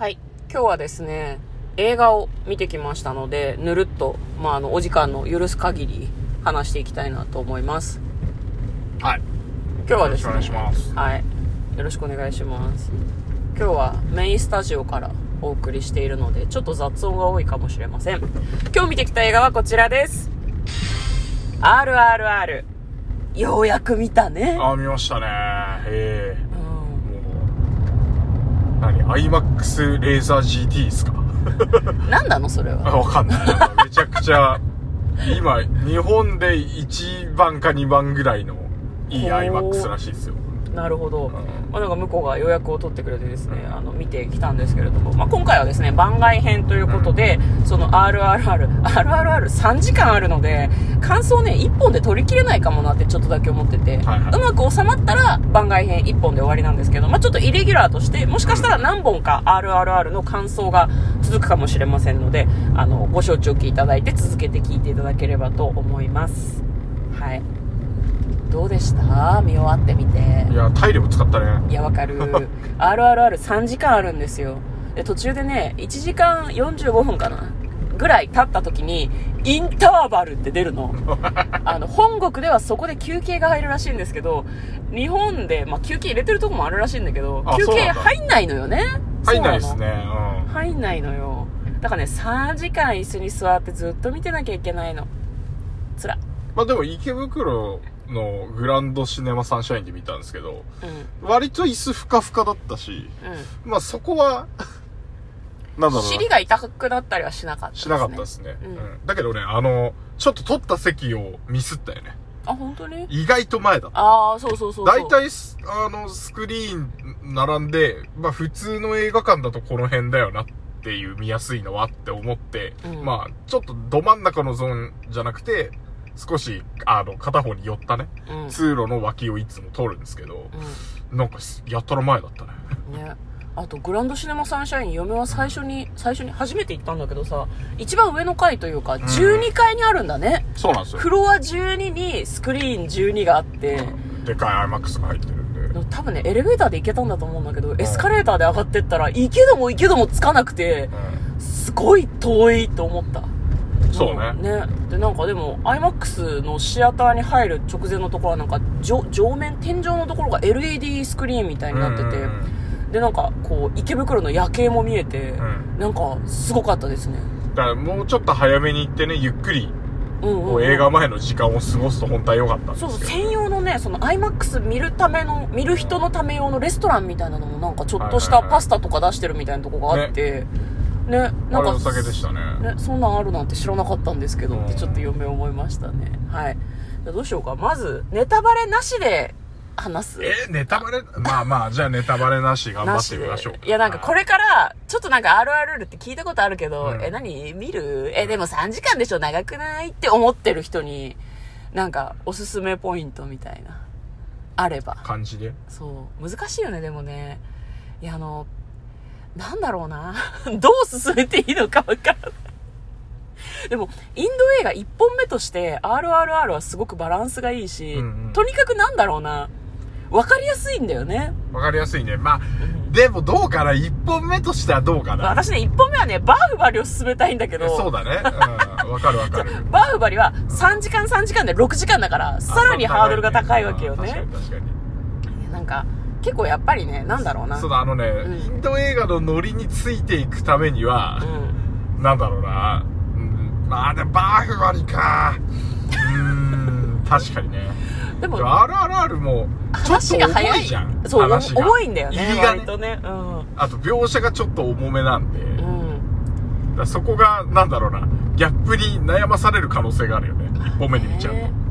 はい。今日はですね、映画を見てきましたので、ぬるっと、まあ、あの、お時間の許す限り話していきたいなと思います。はい。今日はですね、よろしくお願いしますはい。よろしくお願いします。今日はメインスタジオからお送りしているので、ちょっと雑音が多いかもしれません。今日見てきた映画はこちらです。RRR。ようやく見たね。あ、見ましたね。へえ。?IMAX レーザー GT ですか？何 なのそれあ、は。わかんない。めちゃくちゃ、今、日本で1番か2番ぐらいのいい IMAX らしいですよ。なるほど。んまあ、なんか向こうが予約を取ってくれてですね、あの、見てきたんですけれども、まあ、今回はですね、番外編ということで、その RRR、RRR3 時間あるので、感想ね、1本で取り切れないかもなってちょっとだけ思ってて、はいはいうまく収まったら番外編1本で終わりなんですけど、まあ、ちょっとイレギュラーとして、もしかしたら何本か RRR の感想が続くかもしれませんので、あの、ご承知おきいただいて続けて聞いていただければと思います。はい。どうでした？見終わってみて。いや、体力使ったね。いや、わかる。RRR3 時間あるんですよ。で、途中でね、1時間45分かな？ぐらい経った時に、インターバルって出るの。あの、本国ではそこで休憩が入るらしいんですけど、日本で、まあ、休憩入れてるとこもあるらしいんだけどあ、休憩入んないのよね？入んないですね。うん。入んないのよ。だからね、3時間椅子に座ってずっと見てなきゃいけないの。つら。まあでも池袋のグランドシネマサンシャインで見たんですけど、うん。割と椅子ふかふかだったし、うん。まあそこは、なんだろうな。尻が痛くなったりはしなかったですね。しなかったですね。ううんん。だけどね、あの、ちょっと取った席をミスったよね。あ、本当に？意外と前だった。ああ、そうそうそう。大体す、あの、スクリーン並んで、まあ普通の映画館だとこの辺だよなっていう見やすいのはって思って、うんまあちょっとど真ん中のゾーンじゃなくて、少し、あの、片方に寄ったね、うん。通路の脇をいつも通るんですけど、なんかすやったら前だったね。うん。ね。あと、グランドシネマサンシャイン、嫁は最初に、最初に初めて行ったんだけどさ、一番上の階というか、12階にあるんだね。そうなんですよ。フロア12にスクリーン12があって、でかい IMAX が入ってる多分ね、エレベーターで行けたんだと思うんだけど、エスカレーターで上がってったら、行けども行けどもつかなくて、うすごい遠いと思った。ん。そうね。ね。で、なんかでも、IMAX のシアターに入る直前のところはなんか、上上面、天井のところが LED スクリーンみたいになってて、うんで、なんか、こう、池袋の夜景も見えて、んなんか、すごかったですね。だからもうちょっと早めに行ってね、ゆっくり、うんうん、こう映画前の時間を過ごすと本当は良かったんですそう、けど。専用のね、その IMAX 見るための、見る人のため用のレストランみたいなのもなんかちょっとしたはいはいはいパスタとか出してるみたいなとこがあって、ね、なんか、お酒でしたね。ね、そんなんあるなんて知らなかったんですけどってうんちょっと嫁思いましたね。はい。じゃあどうしようか。まず、ネタバレなしで話す。え、ネタバレ？まあまあ、じゃあネタバレなし頑張ってでみましょうか。いや、なんかこれから、ちょっとなんか RRR って聞いたことあるけど、うんえ、何？見る？え、でも3時間でしょ？長くない？って思ってる人に、なんかおすすめポイントみたいな、あれば。感じで？そう。難しいよね、でもね。いや、あの、なんだろうな。どう進めていいのかわからない。でも、インド映画1本目として RRR はすごくバランスがいいし、うんうんとにかくなんだろうな。わかりやすいんだよね。わかりやすいね。まあ、でもどうかな？一本目としてはどうかな？私ね、1本目はね、バーフバリを進めたいんだけど、そうだね。うん。わかるわかる。バーフバリは3時間3時間で6時間だから、さらにハードルが高いわけよね確か。に確かに。なんか、結構やっぱりね、なんだろうな。そうだ、あのね、んインド映画のノリについていくためにはう、ん。なんだろうな。うん、まあ、でもバーフバリか。うーん、確かにね。でもで、も RRR も、ちょっと話が早い重いじゃん。そう、重いんだよね。入りがね。割とね。うん。あと、描写がちょっと重めなんで、うん。らそこが、なんだろうな、ギャップに悩まされる可能性があるよね。一本目に見ちゃうと。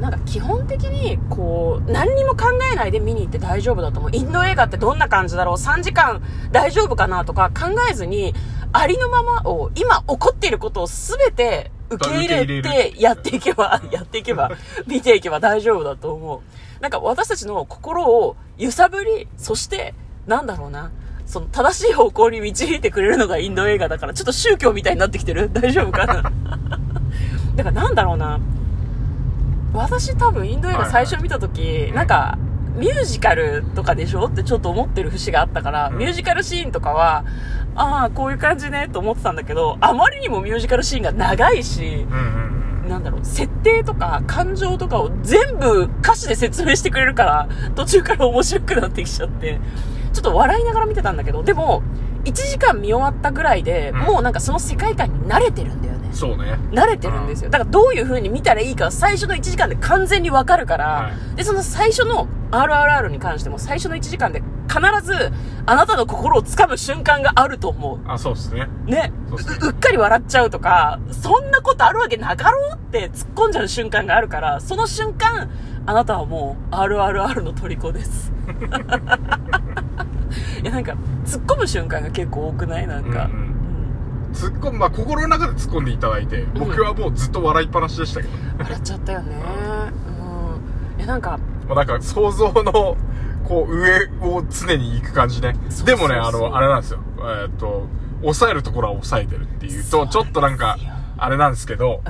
ねなんか基本的にこう何にも考えないで見に行って大丈夫だと思う。インド映画ってどんな感じだろう。3時間大丈夫かなとか考えずにありのままを今起こっていることを全て受け入れ受け入れてやっていけば やっていけば 見ていけば大丈夫だと思う。なんか私たちの心を揺さぶりそしてなんだろうな。その正しい方向に導いてくれるのがインド映画だからちょっと宗教みたいになってきてる。大丈夫かな。だからなんだろうな私多分インド映画最初見た時、なんか、ミュージカルとかでしょ？ってちょっと思ってる節があったから、うん。ミュージカルシーンとかは、ああ、こういう感じね、と思ってたんだけど、あまりにもミュージカルシーンが長いし、なんだろう、設定とか感情とかを全部歌詞で説明してくれるから、途中から面白くなってきちゃって、ちょっと笑いながら見てたんだけど、でも、1時間見終わったぐらいで、うん。もうなんかその世界観に慣れてるんだよ。そうね。慣れてるんですよ。だからどういう風に見たらいいかは最初の1時間で完全にわかるから、はで、その最初の RRR に関しても最初の1時間で必ずあなたの心をつかむ瞬間があると思う。あ、そうですね。ねそうねううっかり笑っちゃうとか、そんなことあるわけなかろうって突っ込んじゃう瞬間があるから、その瞬間、あなたはもう RRR の虜です。いや、なんか、突っ込む瞬間が結構多くない？なんか。うんうん突っ込む、まあ、心の中で突っ込んでいただいて、僕はもうずっと笑いっぱなしでしたけど、笑っちゃったよね。うん。いや、なんか、まあ、なんか想像の、こう、上を常に行く感じね。でもね、あの、あれなんですよ。えーっと、抑えるところは抑えてるっていうと、ちょっとなんかあれなんですけど、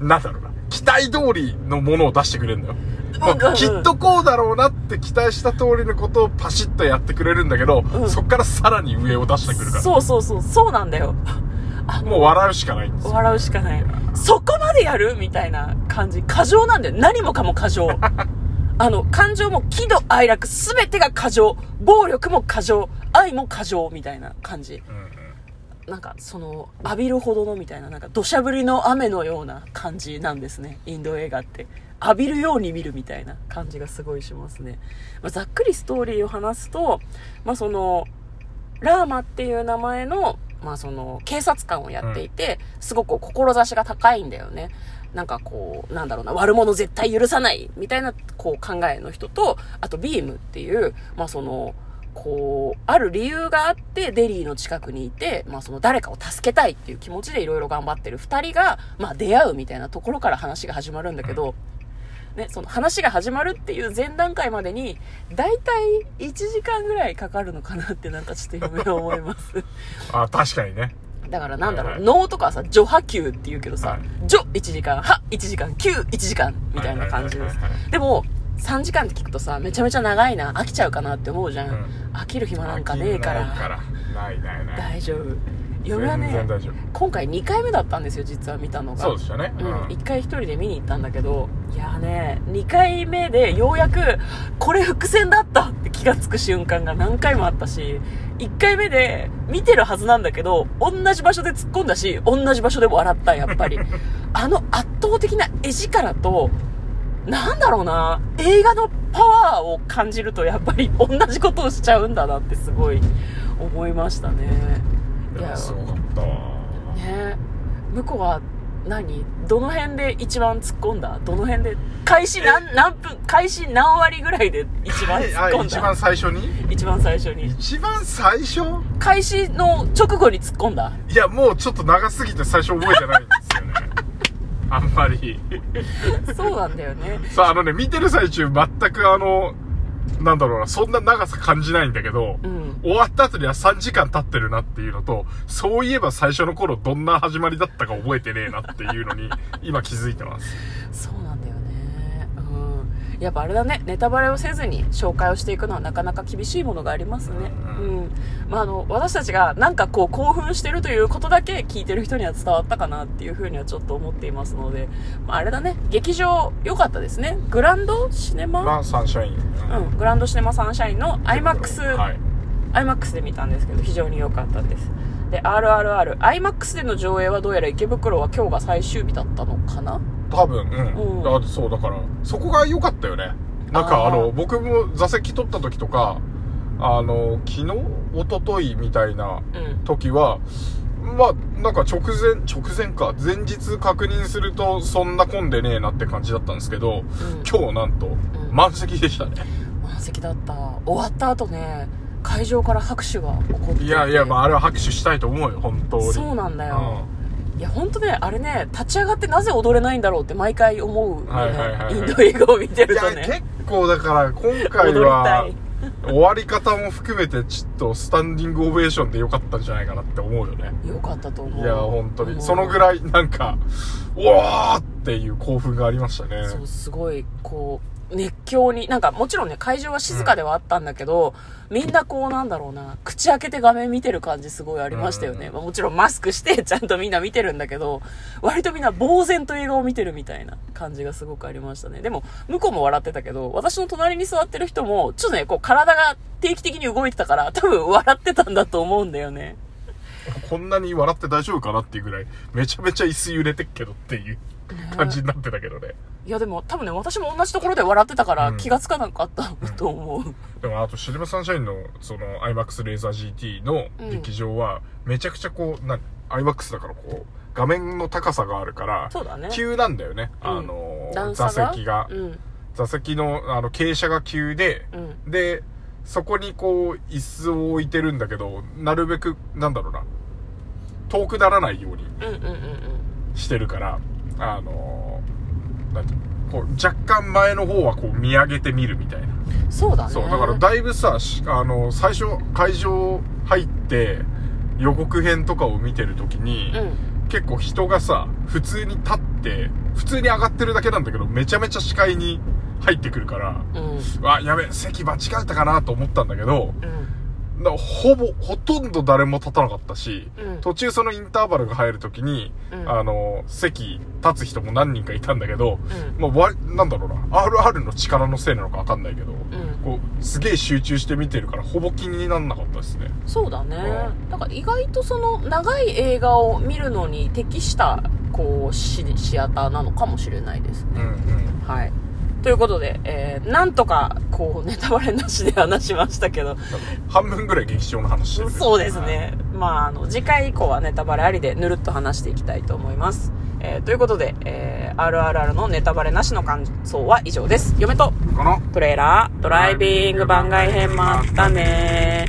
うん。なんだろうな。期待通りのものを出してくれるんだよ。きっとこうだろうなって期待した通りのことをパシッとやってくれるんだけど、うんそっからさらに上を出してくるから。そうそうそう、そうなんだよ。もう笑うしかないんですよ。笑うしかない。そこまでやるみたいな感じ。過剰なんだよ。何もかも過剰。あの、感情も喜怒哀楽すべてが過剰。暴力も過剰。愛も過剰みたいな感じ。うんうんなんか、その、浴びるほどのみたいな、なんか、土砂降りの雨のような感じなんですね。インド映画って。浴びるように見るみたいな感じがすごいしますね。まあ、ざっくりストーリーを話すと、まあ、その、ラーマっていう名前の、まあ、その、警察官をやっていて、すごく志が高いんだよね。なんかこう、なんだろうな、悪者絶対許さない、みたいな、こう、考えの人と、あと、ビームっていう、まあ、その、こう、ある理由があって、デリーの近くにいて、まあ、その誰かを助けたいっていう気持ちでいろいろ頑張ってる二人が、まあ、出会うみたいなところから話が始まるんだけど、ね、その話が始まるっていう前段階までに、だいたい1時間ぐらいかかるのかなってなんかちょっと夢を思います。あ、確かにね。だからなんだろう、はい脳とかはさ、序波球って言うけどさ、はい序1時間、は1時間、9、1時間みたいな感じですはいはいはいはい。でも、3時間って聞くとさ、めちゃめちゃ長いな、飽きちゃうかなって思うじゃん。うん飽きる暇なんかねえから。ないから。ないないない。大丈夫。嫁はね今回2回目だったんですよ、実は見たのが。そうでしたね。うん、1回1人で見に行ったんだけど、いやーね、2回目でようやく、これ伏線だったって気がつく瞬間が何回もあったし、1回目で見てるはずなんだけど、同じ場所で突っ込んだし、同じ場所でも笑った、やっぱり。あの圧倒的な絵力と、なんだろうな、映画のパワーを感じるとやっぱり同じことをしちゃうんだなってすごい思いましたね。いや、すごかったわ。ね。向こうは何？どの辺で一番突っ込んだ？どの辺で？開始何？何分？開始何割ぐらいで一番突っあ込んだ？一番最初に？一番最初に。一番最初？開始の直後に突っ込んだ？いや、もうちょっと長すぎて最初覚えてないんですよね。あんまり。そうなんだよね。さあ、あのね、見てる最中全くあの、なんだろうな、そんな長さ感じないんだけど、うん終わった後には3時間経ってるなっていうのと、そういえば最初の頃どんな始まりだったか覚えてねえなっていうのに、今気づいてます。そうなんだよねうんやっぱあれだね。ネタバレをせずに紹介をしていくのはなかなか厳しいものがありますね。ううん。まああの私たちがなんかこう興奮してるということだけ聞いてる人には伝わったかなっていうふうにはちょっと思っていますので、まあ、あれだね。劇場良かったですね。グランドシネマ、まあ、サンシャイン。うん、グランドシネマサンシャインの IMAX、はい。IMAX で見たんですけど非常に良かったですで RRR IMAX での上映はどうやら池袋は今日が最終日だったのかな？多分、うん。うん。あそう、だから、そこが良かったよね。なんかあの、僕も座席取った時とか、あの、昨日一昨日みたいなうん。時は、まあ、なんか直前、直前か、前日確認するとそんな混んでねえなって感じだったんですけど、うん。今日なんと、ん。満席でしたね。満席だった。終わった後ね会場から拍手が起こっていやいや、まあ、あれは拍手したいと思うよ、本当に。そうなんだよ、いや本当ねあれね立ち上がってなぜ踊れないんだろうって毎回思うよね、はいはいはいはい。インド映画を見てるとね。結構だから、今回は、い。終わり方も含めて、ちょっとスタンディングオベーションでよかったんじゃないかなって思うよね。よかったと思う。いや、本当に。う。んそのぐらい、なんか、うわーっていう興奮がありましたね。そうすごいこう熱狂に、なんかもちろんね、会場は静かではあったんだけど、みんなこうなんだろうな、口開けて画面見てる感じすごいありましたよね。うんまあ、もちろんマスクしてちゃんとみんな見てるんだけど、割とみんな呆然と映画を見てるみたいな感じがすごくありましたね。でも、向こうも笑ってたけど、私の隣に座ってる人も、ちょっとね、こう体が定期的に動いてたから、多分笑ってたんだと思うんだよね。こんなに笑って大丈夫かなっていうぐらい、めちゃめちゃ椅子揺れてっけどっていう感じになってたけどね。いやでも多分ね、私も同じところで笑ってたからうん気がつかなかったと思う。でもあとシルバーサンシャインのその IMAX レーザー GT の劇場はめちゃくちゃこう、な IMAX だからこう画面の高さがあるからそうだね。急なんだよね、うんあの座席が、うん。座席のあの傾斜が急で、うん。でそこにこう椅子を置いてるんだけどなるべくなんだろうな遠くならないように。してるからあのなんてこう若干前の方はこう見上げてみるみたいなそうだね。そう、だからだいぶさ、しあの、最初、会場入って、予告編とかを見てるときに、うん。結構人がさ、普通に立って、普通に上がってるだけなんだけど、めちゃめちゃ視界に入ってくるから、うん。あ、やべ、席間違えたかなと思ったんだけど、うん。だほぼ、ほとんど誰も立たなかったし、うん途中そのインターバルが入るときに、うんあの、席立つ人も何人かいたんだけど、うんまあ、わなんだろうな、RR の力のせいなのかわかんないけど、うん。こう、すげえ集中して見てるから、ほぼ気になんなかったですね。そうだねう。だから意外とその長い映画を見るのに適した、こう、シシアターなのかもしれないですね。うんうん。はい。ということで、えー、なんとか、こう、ネタバレなしで話しましたけど、半分ぐらい劇場の話してる、そうですね。まあ、あの、次回以降はネタバレありでぬるっと話していきたいと思います。えー、ということで、えー、RRR のネタバレなしの感想は以上です。嫁とこのトレーラードライビング番外編もあったね